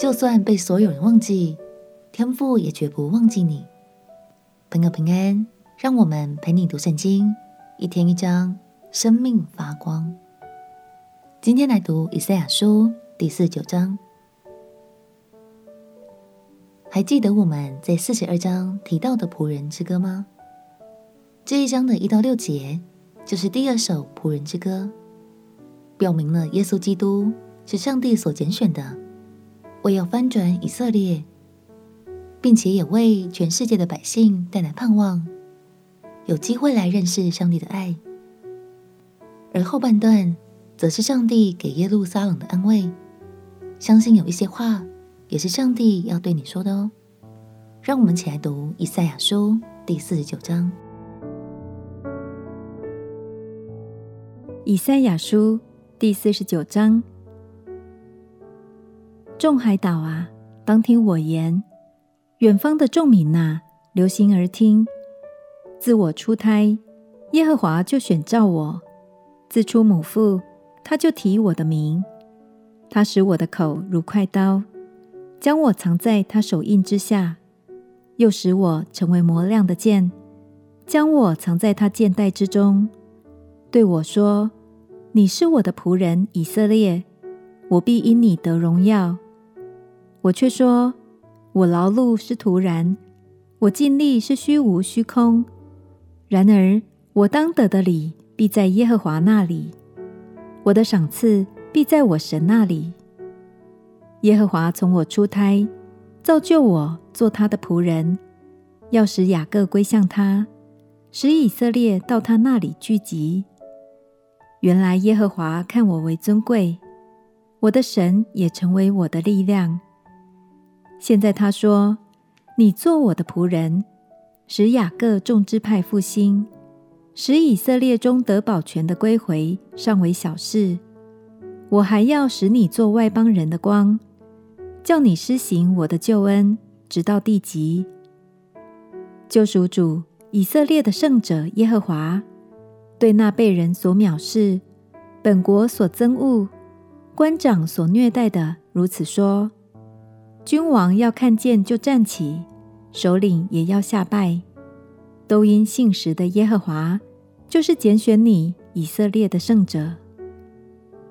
就算被所有人忘记，天父也绝不忘记你。朋友平安，让我们陪你读圣经，一天一章，生命发光。今天来读以赛亚书第四九章。还记得我们在四十二章提到的仆人之歌吗？这一章的一到六节就是第二首仆人之歌，表明了耶稣基督是上帝所拣选的。为要翻转以色列，并且也为全世界的百姓带来盼望，有机会来认识上帝的爱。而后半段则是上帝给耶路撒冷的安慰，相信有一些话也是上帝要对你说的哦。让我们起来读以赛亚书第四十九章。以赛亚书第四十九章。众海岛啊，当听我言；远方的众民哪，留心而听。自我出胎，耶和华就选召我；自出母腹，他就提我的名。他使我的口如快刀，将我藏在他手印之下，又使我成为磨亮的剑，将我藏在他剑带之中。对我说：“你是我的仆人以色列，我必因你得荣耀。”我却说：“我劳碌是徒然，我尽力是虚无虚空。然而，我当得的礼必在耶和华那里，我的赏赐必在我神那里。耶和华从我出胎，造就我做他的仆人，要使雅各归向他，使以色列到他那里聚集。原来耶和华看我为尊贵，我的神也成为我的力量。”现在他说：“你做我的仆人，使雅各众支派复兴，使以色列中得保全的归回，尚为小事。我还要使你做外邦人的光，叫你施行我的救恩，直到地极。救赎主以色列的圣者耶和华，对那被人所藐视、本国所憎恶、官长所虐待的，如此说。”君王要看见就站起，首领也要下拜，都因信实的耶和华，就是拣选你以色列的圣者。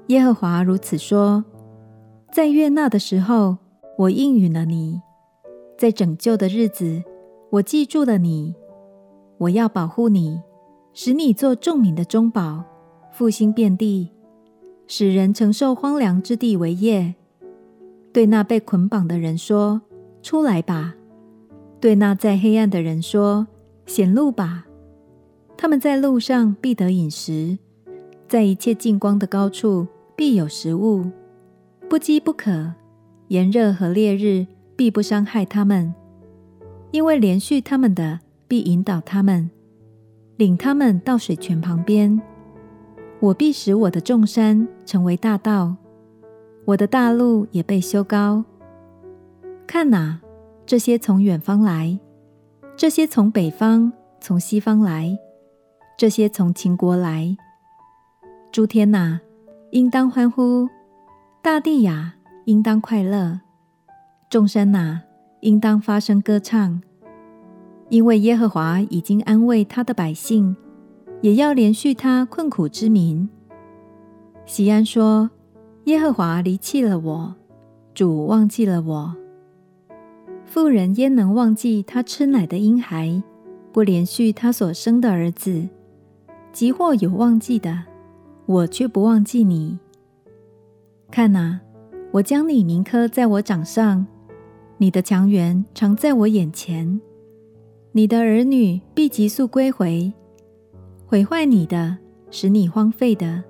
耶和华如此说：在悦纳的时候，我应允了你；在拯救的日子，我记住了你。我要保护你，使你做众民的中保，复兴遍地，使人承受荒凉之地为业。对那被捆绑的人说：“出来吧！”对那在黑暗的人说：“显露吧！”他们在路上必得饮食，在一切净光的高处必有食物，不饥不渴，炎热和烈日必不伤害他们，因为连续他们的必引导他们，领他们到水泉旁边。我必使我的众山成为大道。我的大路也被修高。看哪，这些从远方来，这些从北方、从西方来，这些从秦国来。诸天哪，应当欢呼；大地呀，应当快乐；众生哪，应当发声歌唱。因为耶和华已经安慰他的百姓，也要怜恤他困苦之民。西安说。耶和华离弃了我，主忘记了我。妇人焉能忘记她吃奶的婴孩，不连续她所生的儿子？即或有忘记的，我却不忘记你。看哪，我将你铭刻在我掌上，你的强援常在我眼前。你的儿女必急速归回，毁坏你的、使你荒废的，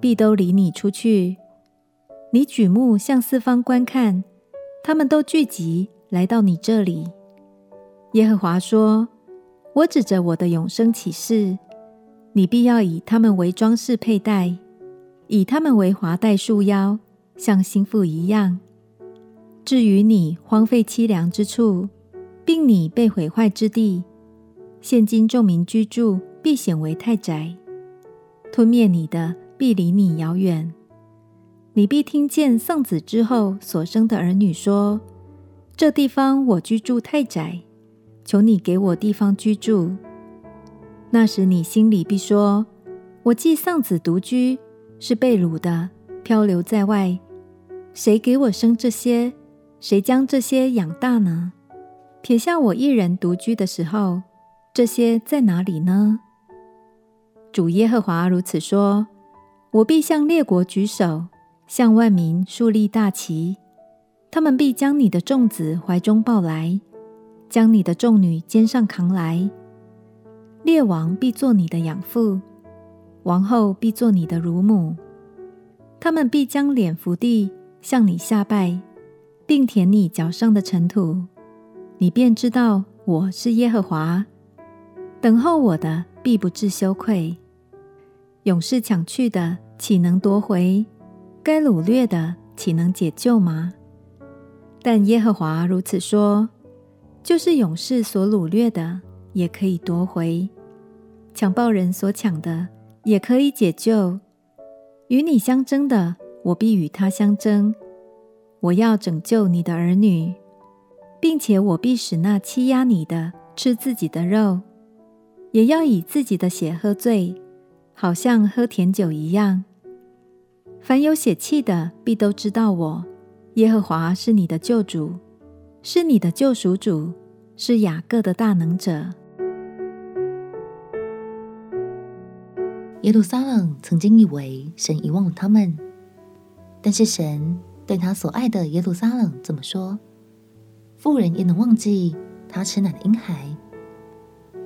必都离你出去。你举目向四方观看，他们都聚集来到你这里。耶和华说：“我指着我的永生起誓，你必要以他们为装饰佩戴，以他们为华带束腰，像心腹一样。至于你荒废凄凉之处，并你被毁坏之地，现今众民居住必显为太窄，吞灭你的必离你遥远。”你必听见丧子之后所生的儿女说：“这地方我居住太窄，求你给我地方居住。”那时你心里必说：“我既丧子独居，是被掳的，漂流在外，谁给我生这些？谁将这些养大呢？撇下我一人独居的时候，这些在哪里呢？”主耶和华如此说：“我必向列国举手。”向万民竖立大旗，他们必将你的众子怀中抱来，将你的众女肩上扛来。列王必做你的养父，王后必做你的乳母。他们必将脸伏地向你下拜，并舔你脚上的尘土，你便知道我是耶和华。等候我的必不致羞愧。勇士抢去的，岂能夺回？该掳掠的，岂能解救吗？但耶和华如此说：就是勇士所掳掠的，也可以夺回；强暴人所抢的，也可以解救。与你相争的，我必与他相争。我要拯救你的儿女，并且我必使那欺压你的吃自己的肉，也要以自己的血喝醉，好像喝甜酒一样。凡有血气的，必都知道我耶和华是你的救主，是你的救赎主，是雅各的大能者。耶路撒冷曾经以为神遗忘了他们，但是神对他所爱的耶路撒冷怎么说：妇人也能忘记她吃奶的婴孩，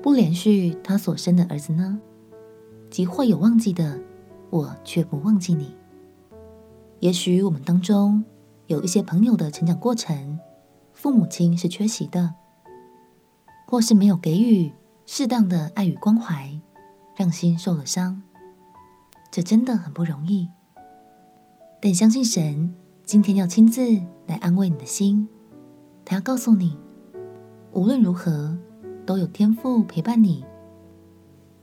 不连续他所生的儿子呢？即或有忘记的，我却不忘记你。也许我们当中有一些朋友的成长过程，父母亲是缺席的，或是没有给予适当的爱与关怀，让心受了伤，这真的很不容易。但相信神今天要亲自来安慰你的心，他要告诉你，无论如何都有天父陪伴你，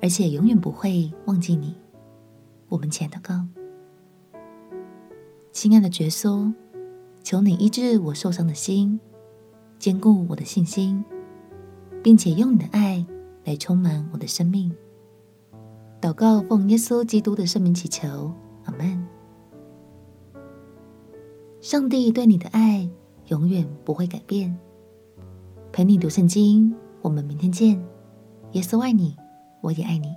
而且永远不会忘记你。我们前祷告。亲爱的耶稣，求你医治我受伤的心，坚固我的信心，并且用你的爱来充满我的生命。祷告奉耶稣基督的圣名祈求，阿门。上帝对你的爱永远不会改变。陪你读圣经，我们明天见。耶稣爱你，我也爱你。